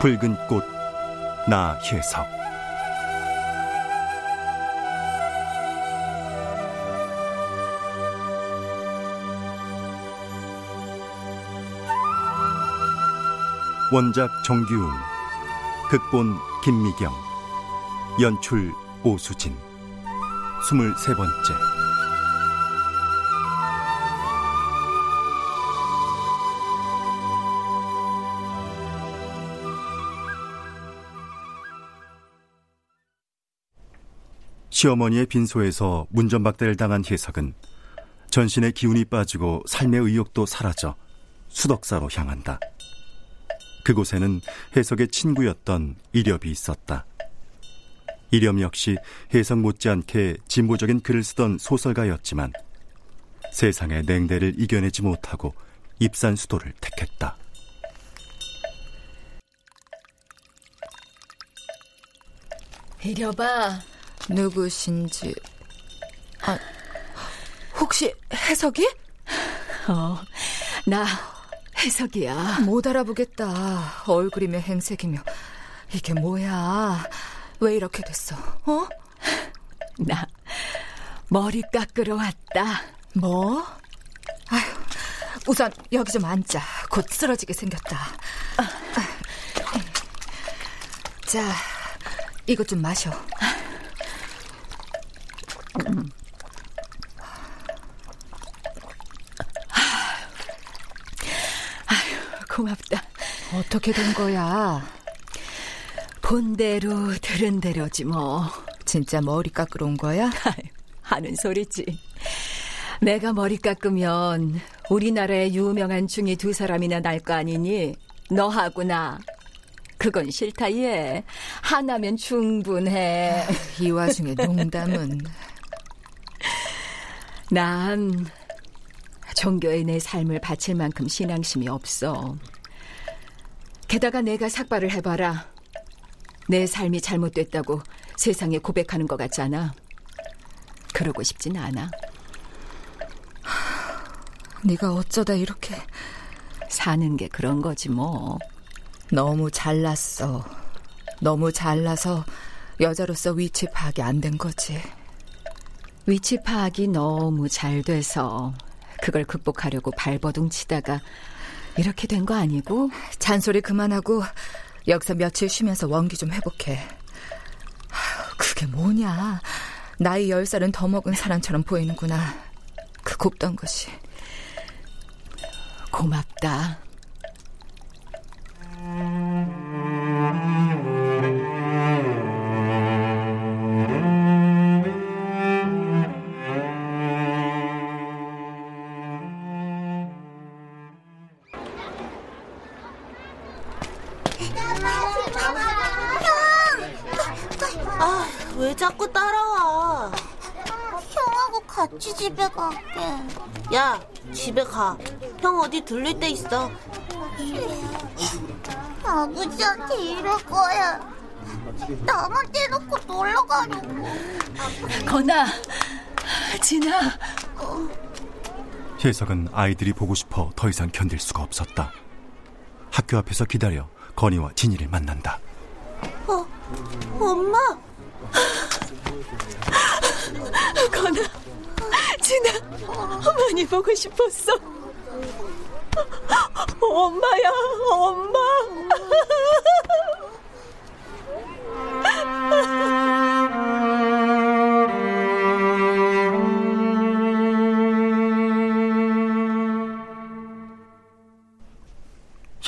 붉은 꽃 나혜석. 원작 정규웅 극본 김미경 연출 오수진. 스물세 번째 시어머니의 빈소에서 문전박대를 당한 혜석은 전신의 기운이 빠지고 삶의 의욕도 사라져 수덕사로 향한다. 그곳에는 혜석의 친구였던 이렵이 있었다. 이렴 역시 혜석 못지않게 진보적인 글을 쓰던 소설가였지만 세상의 냉대를 이겨내지 못하고 입산 수도를 택했다. 이려봐 누구신지 아 혹시 해석이? 어, 나 해석이야. 못 알아보겠다. 얼굴이며 행색이며 이게 뭐야? 왜 이렇게 됐어? 어? 나 머리 깎으러 왔다. 뭐? 아휴, 우선 여기 좀 앉자. 곧 쓰러지게 생겼다. 자, 이것 좀 마셔. 아휴, 고맙다. 어떻게 된 거야? 본대로 들은 대로지 뭐. 진짜 머리 깎으러 온 거야? 하는 소리지. 내가 머리 깎으면 우리나라에 유명한 중이 두 사람이나 날 거 아니니? 너하고 나. 그건 싫다 얘. 하나면 충분해. 이 와중에 농담은. 난 종교에 내 삶을 바칠 만큼 신앙심이 없어. 게다가 내가 삭발을 해봐라. 내 삶이 잘못됐다고 세상에 고백하는 것 같잖아. 그러고 싶진 않아. 네가 어쩌다 이렇게 사는 게 그런 거지 뭐. 너무 잘났어. 너무 잘나서 여자로서 위치 파악이 안 된 거지. 위치 파악이 너무 잘 돼서 그걸 극복하려고 발버둥 치다가 이렇게 된 거 아니고? 잔소리 그만하고 여기서 며칠 쉬면서 원기 좀 회복해. 그게 뭐냐. 나이 열 살은 더 먹은 사람처럼 보이는구나. 그 곱던 것이. 고맙다. 같이 집에 갈게. 야, 집에 가. 형 어디 들릴 데 있어. 아버지한테 이럴 거야. 나만 떼놓고 놀러 가려고. 건아, 진아. 혜석은 아이들이 보고 싶어 더 이상 견딜 수가 없었다. 학교 앞에서 기다려 건이와 진이를 만난다. 어, 엄마. 건아, 진아, 많이 보고 싶었어. 엄마야, 엄마.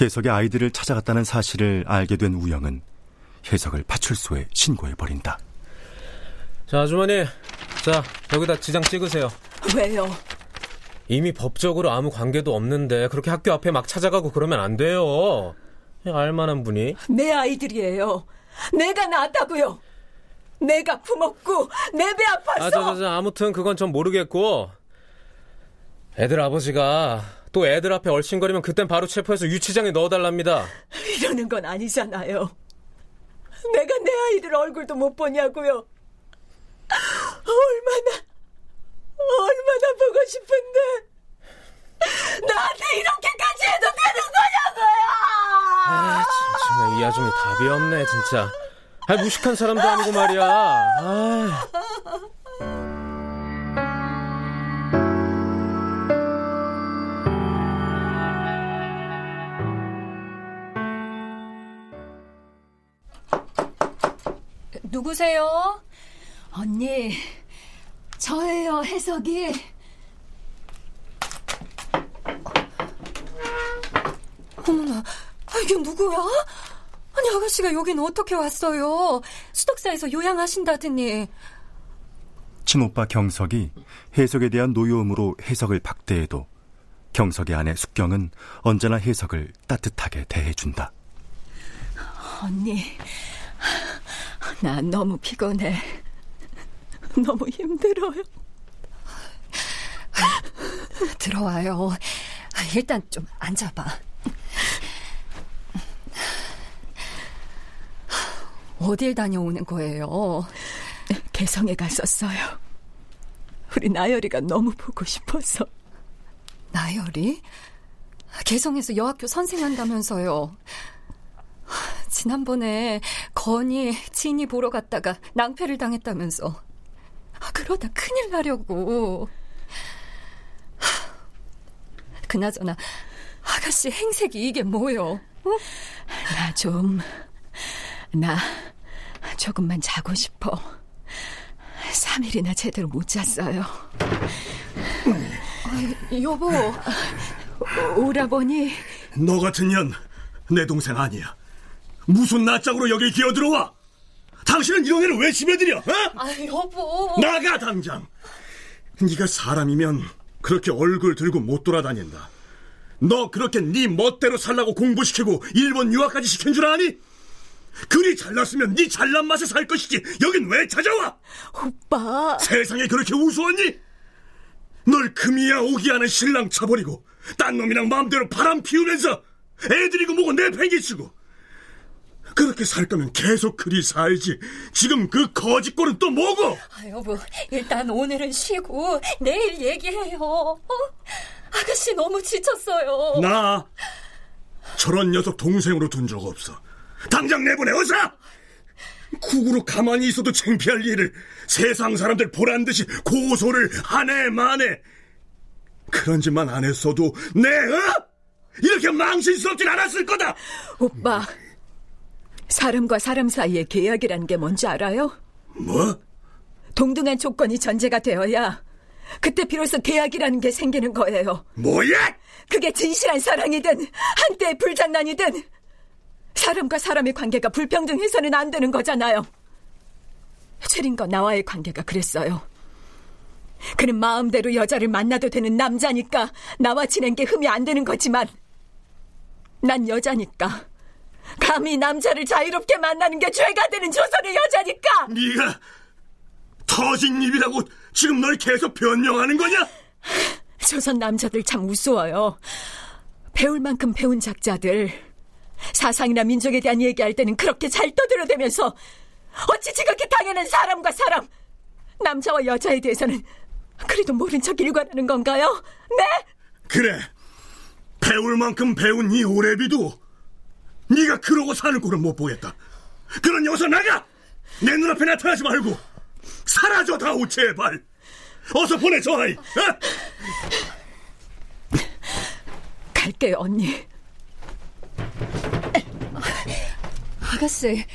혜석의 아이들을 찾아갔다는 사실을 알게 된 우영은 혜석을 파출소에 신고해 버린다. 자, 아주머니. 자, 여기다 지장 찍으세요. 왜요? 이미 법적으로 아무 관계도 없는데 그렇게 학교 앞에 막 찾아가고 그러면 안 돼요. 알만한 분이. 내 아이들이에요. 내가 낳았다고요. 내가 품었고 내 배 아파서. 아, 저, 저, 저, 아무튼 그건 전 모르겠고 애들 아버지가 또 애들 앞에 얼씬거리면 그땐 바로 체포해서 유치장에 넣어달랍니다. 이러는 건 아니잖아요. 내가 내 아이들 얼굴도 못 보냐고요. 얼마나 얼마나 보고 싶은데 나한테 이렇게까지 해도 되는 거냐고요. 아, 참, 정말 이 아줌이 답이 없네, 진짜. 아, 무식한 사람도 아니고 말이야. 아. 누구세요? 언니, 해석이. 어머나, 아, 이게 누구야? 아니, 아가씨가 여기는 어떻게 왔어요? 수덕사에서 요양하신다더니. 친오빠 경석이 해석에 대한 노여움으로 해석을 박대해도 경석의 아내 숙경은 언제나 해석을 따뜻하게 대해준다. 언니, 나 너무 피곤해. 너무 힘들어요. 들어와요. 일단 좀 앉아봐. 어딜 다녀오는 거예요? 개성에 갔었어요. 우리 나열이가 너무 보고 싶어서. 나열이? 개성에서 여학교 선생한다면서요. 지난번에 건이 진이 보러 갔다가 낭패를 당했다면서. 그러다 큰일 나려고. 그나저나 아가씨 행색이 이게 뭐요? 어? 나 좀, 나 조금만 자고 싶어. 3일이나 제대로 못 잤어요. 아, 여보. 오라버니. 너 같은 년, 내 동생 아니야. 무슨 낯짝으로 여기 기어들어와? 당신은 이런 애를 왜 집에 들여? 어? 아, 여보. 나가 당장. 네가 사람이면 그렇게 얼굴 들고 못 돌아다닌다. 너 그렇게 네 멋대로 살라고 공부시키고 일본 유학까지 시킨 줄 아니? 그리 잘났으면 네 잘난 맛에 살 것이지 여긴 왜 찾아와? 오빠 세상에 그렇게 우스웠니? 널 금이야 오기 하는 신랑 쳐버리고 딴 놈이랑 마음대로 바람 피우면서 애들이고 뭐고 내팽개치고 그렇게 살 거면 계속 그리 살지. 지금 그 거짓골은 또 뭐고? 아, 여보 일단 오늘은 쉬고 내일 얘기해요. 어? 아가씨 너무 지쳤어요. 나 저런 녀석 동생으로 둔 적 없어. 당장 내보내 어서! 국으로 가만히 있어도 창피할 일을 세상 사람들 보란 듯이 고소를 하네 마네 그런 짓만 안 했어도 내 어? 이렇게 망신스럽진 않았을 거다! 오빠 사람과 사람 사이의 계약이라는 게 뭔지 알아요? 뭐? 동등한 조건이 전제가 되어야 그때 비로소 계약이라는 게 생기는 거예요 뭐야? 그게 진실한 사랑이든 한때의 불장난이든 사람과 사람의 관계가 불평등해서는 안 되는 거잖아요. 최린과 나와의 관계가 그랬어요. 그는 마음대로 여자를 만나도 되는 남자니까 나와 지낸 게 흠이 안 되는 거지만 난 여자니까 감히 남자를 자유롭게 만나는 게 죄가 되는 조선의 여자니까 네가 터진 입이라고 지금 널 계속 변명하는 거냐? 조선 남자들 참 우스워요. 배울 만큼 배운 작자들. 사상이나 민족에 대한 얘기할 때는 그렇게 잘 떠들어대면서 어찌 지극히 당연한 사람과 사람, 남자와 여자에 대해서는 그래도 모른 척 일관하는 건가요? 네? 그래. 배울 만큼 배운 이 오래비도 네가 그러고 사는 꼴은 못 보겠다. 그런 여서 나가! 내 눈앞에 나타나지 말고 사라져 다오 제발. 어서 보내 저 아이. 어? 갈게요 언니. 아가씨,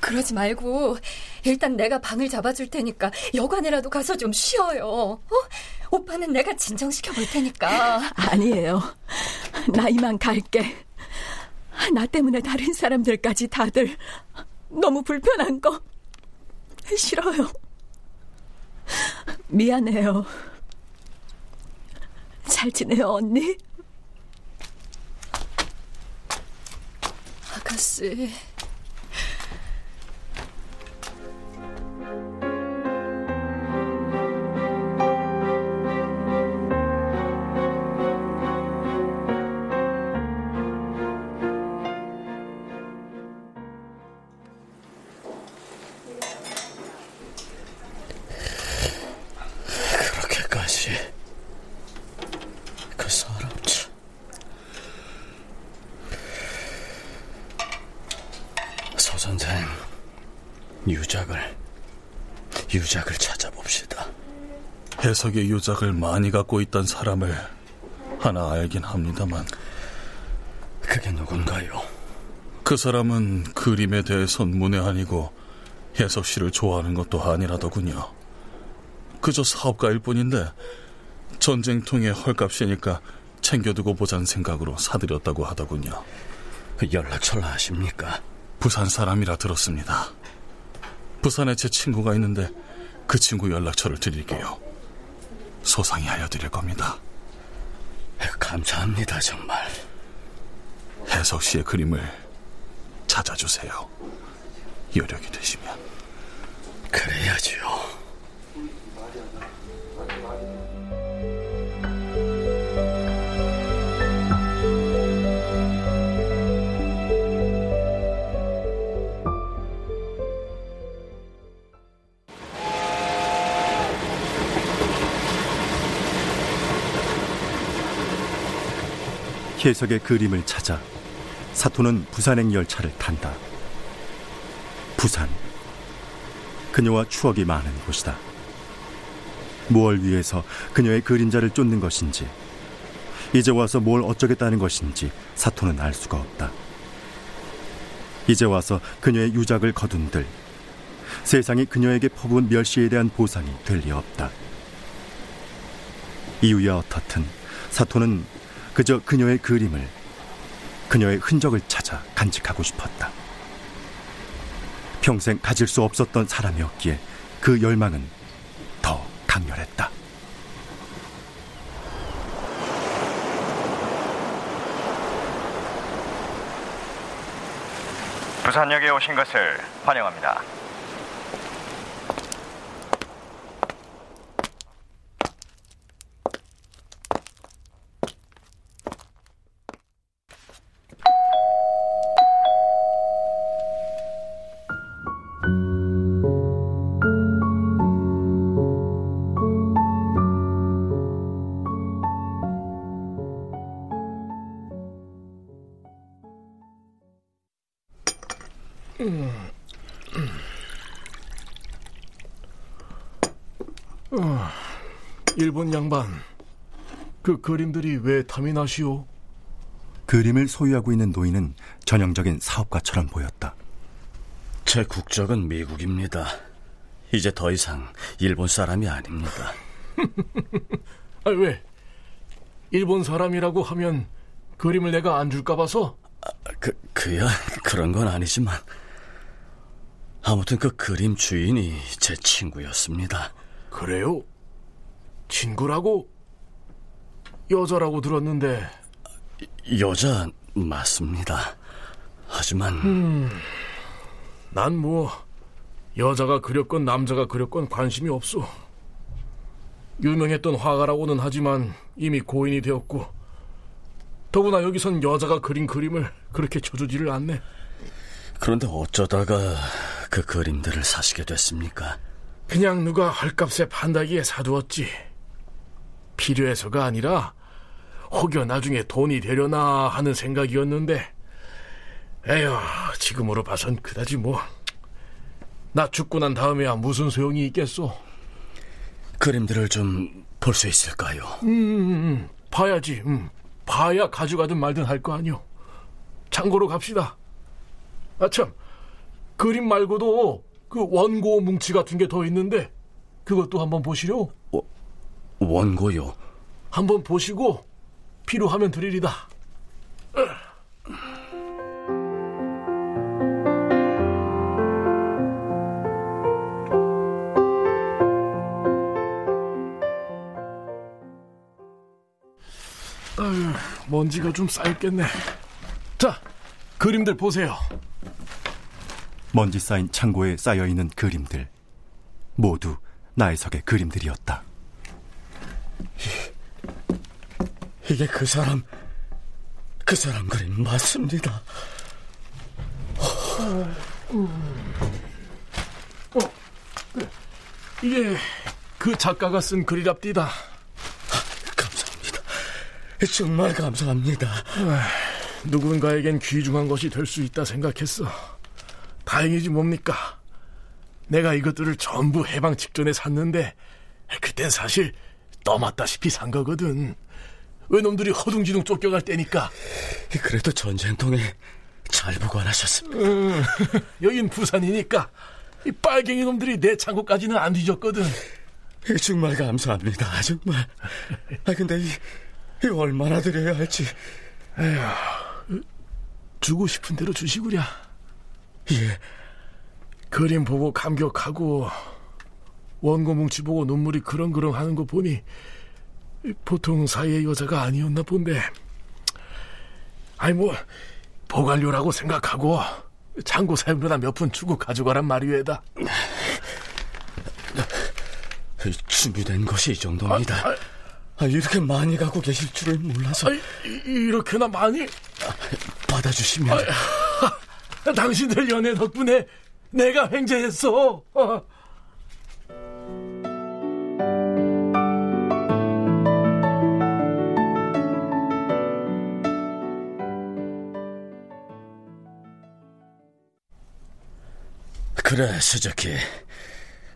그러지 말고 일단 내가 방을 잡아줄 테니까 여관이라도 가서 좀 쉬어요. 어? 오빠는 내가 진정시켜 볼 테니까. 아니에요. 나 이만 갈게. 나 때문에 다른 사람들까지 다들 너무 불편한 거 싫어요. 미안해요. 잘 지내요, 언니? 아가씨. 해석의 유작을 많이 갖고 있던 사람을 하나 알긴 합니다만 그게 누군가요? 그 사람은 그림에 대해선 문외한이고 해석 씨를 좋아하는 것도 아니라더군요. 그저 사업가일 뿐인데 전쟁통에 헐값이니까 챙겨두고 보자는 생각으로 사들였다고 하더군요. 연락처를 아십니까? 부산 사람이라 들었습니다. 부산에 제 친구가 있는데 그 친구 연락처를 드릴게요. 소상히 알려드릴 겁니다. 감사합니다, 정말. 해석 씨의 그림을 찾아주세요. 여력이 되시면. 그래야지요. 해석의 그림을 찾아 사토는 부산행 열차를 탄다. 부산. 그녀와 추억이 많은 곳이다. 무엇 위해서 그녀의 그림자를 쫓는 것인지, 이제 와서 뭘 어쩌겠다는 것인지 사토는 알 수가 없다. 이제 와서 그녀의 유작을 거둔들 세상이 그녀에게 퍼부은 멸시에 대한 보상이 될 리 없다. 이유야 어떻든 사토는 그저 그녀의 그림을 그녀의 흔적을 찾아 간직하고 싶었다. 평생 가질 수 없었던 사람이었기에 그 열망은 더 강렬했다. 부산역에 오신 것을 환영합니다. 일본 양반, 그 그림들이 왜 탐이 나시오? 그림을 소유하고 있는 노인은 전형적인 사업가처럼 보였다. 제 국적은 미국입니다. 이제 더 이상 일본 사람이 아닙니다. 아, 왜? 일본 사람이라고 하면 그림을 내가 안 줄까 봐서? 그, 그야 그런 건 아니지만 아무튼 그 그림 주인이 제 친구였습니다. 그래요? 친구라고? 여자라고 들었는데 여자 맞습니다. 하지만 음, 난뭐 여자가 그렸건 남자가 그렸건 관심이 없어. 유명했던 화가라고는 하지만 이미 고인이 되었고 더구나 여기선 여자가 그린 그림을 그렇게 쳐주지를 않네. 그런데 어쩌다가 그 그림들을 사시게 됐습니까? 그냥 누가 헐값에 판다기에 사두었지. 필요해서가 아니라 혹여 나중에 돈이 되려나 하는 생각이었는데 에휴 지금으로 봐선 그다지 뭐. 나 죽고 난 다음에야 무슨 소용이 있겠소. 그림들을 좀 볼 수 있을까요? 음, 봐야지. 음. 봐야 가져가든 말든 할 거 아니오. 창고로 갑시다. 아참, 그림 말고도 그 원고 뭉치 같은 게 더 있는데 그것도 한번 보시려. 어, 원고요? 한번 보시고 필요하면 드리리다. 아유, 먼지가 좀 쌓였겠네. 자, 그림들 보세요. 먼지 쌓인 창고에 쌓여 있는 그림들 모두 나혜석의 그림들이었다. 이게 그 사람 그 사람 그림 맞습니다. 어, 그, 이게 그 작가가 쓴 글이랍디다. 감사합니다. 정말 감사합니다. 누군가에겐 귀중한 것이 될 수 있다 생각했어. 다행이지 뭡니까? 내가 이것들을 전부 해방 직전에 샀는데 그땐 사실 떠맞다시피 산 거거든. 외놈들이 허둥지둥 쫓겨갈 때니까. 그래도 전쟁통에 잘 보관하셨습니다. 음, 여긴 부산이니까 이 빨갱이 놈들이 내 창고까지는 안 뒤졌거든. 정말 감사합니다. 정말. 아 근데 이, 이 얼마나 드려야 할지. 에휴, 주고 싶은 대로 주시구랴. 예. 그림 보고 감격하고 원고 뭉치 보고 눈물이 그렁그렁 하는 거 보니 보통 사이의 여자가 아니었나 본데. 아니 뭐 보관료라고 생각하고 창고 사용료나 몇 푼 주고 가져가란 말이에다. 준비된 것이 이 정도입니다. 아, 아, 아, 이렇게 많이 갖고 계실 줄을 몰라서. 아, 이렇게나 많이? 받아주시면. 당신들 연애 덕분에 내가 횡재했어. 그래, 스즈키.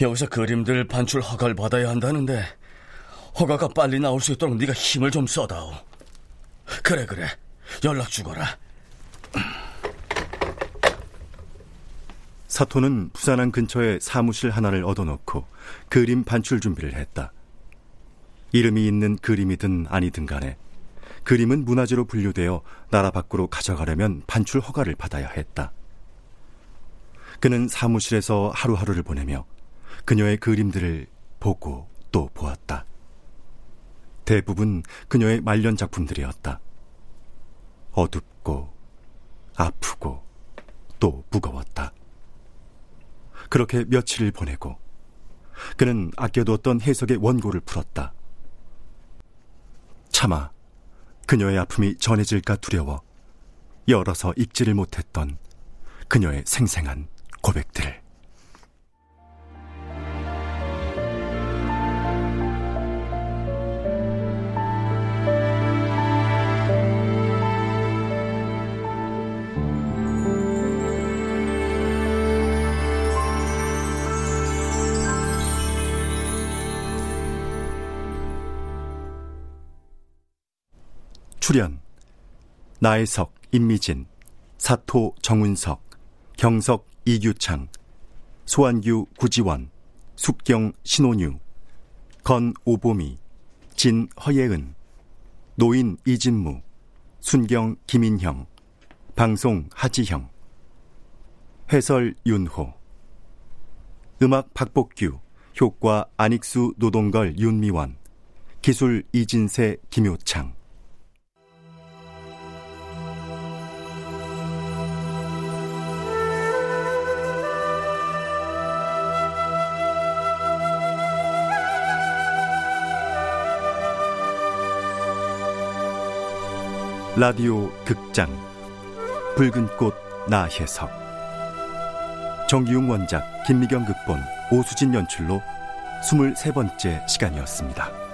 여기서 그림들 반출 허가를 받아야 한다는데 허가가 빨리 나올 수 있도록 네가 힘을 좀 써다오. 그래, 그래. 연락 주거라. 사토는 부산항 근처에 사무실 하나를 얻어놓고 그림 반출 준비를 했다. 이름이 있는 그림이든 아니든 간에 그림은 문화재로 분류되어 나라 밖으로 가져가려면 반출 허가를 받아야 했다. 그는 사무실에서 하루하루를 보내며 그녀의 그림들을 보고 또 보았다. 대부분 그녀의 말년 작품들이었다. 어둡고 아프고 또 무거웠다. 그렇게 며칠을 보내고 그는 아껴두었던 해석의 원고를 풀었다. 차마 그녀의 아픔이 전해질까 두려워 열어서 읽지를 못했던 그녀의 생생한 고백들을 출연 나혜석, 임미진, 사토, 정운석, 경석, 이규창, 소환규, 구지원, 숙경, 신혼유, 건, 오보미, 진, 허예은, 노인, 이진무, 순경, 김인형, 방송, 하지형, 해설, 윤호, 음악, 박복규, 효과, 안익수, 노동걸, 윤미원, 기술, 이진세, 김효창, 라디오 극장 붉은 꽃 나혜석 정기용 원작 김미경 극본 오수진 연출로 23번째 시간이었습니다.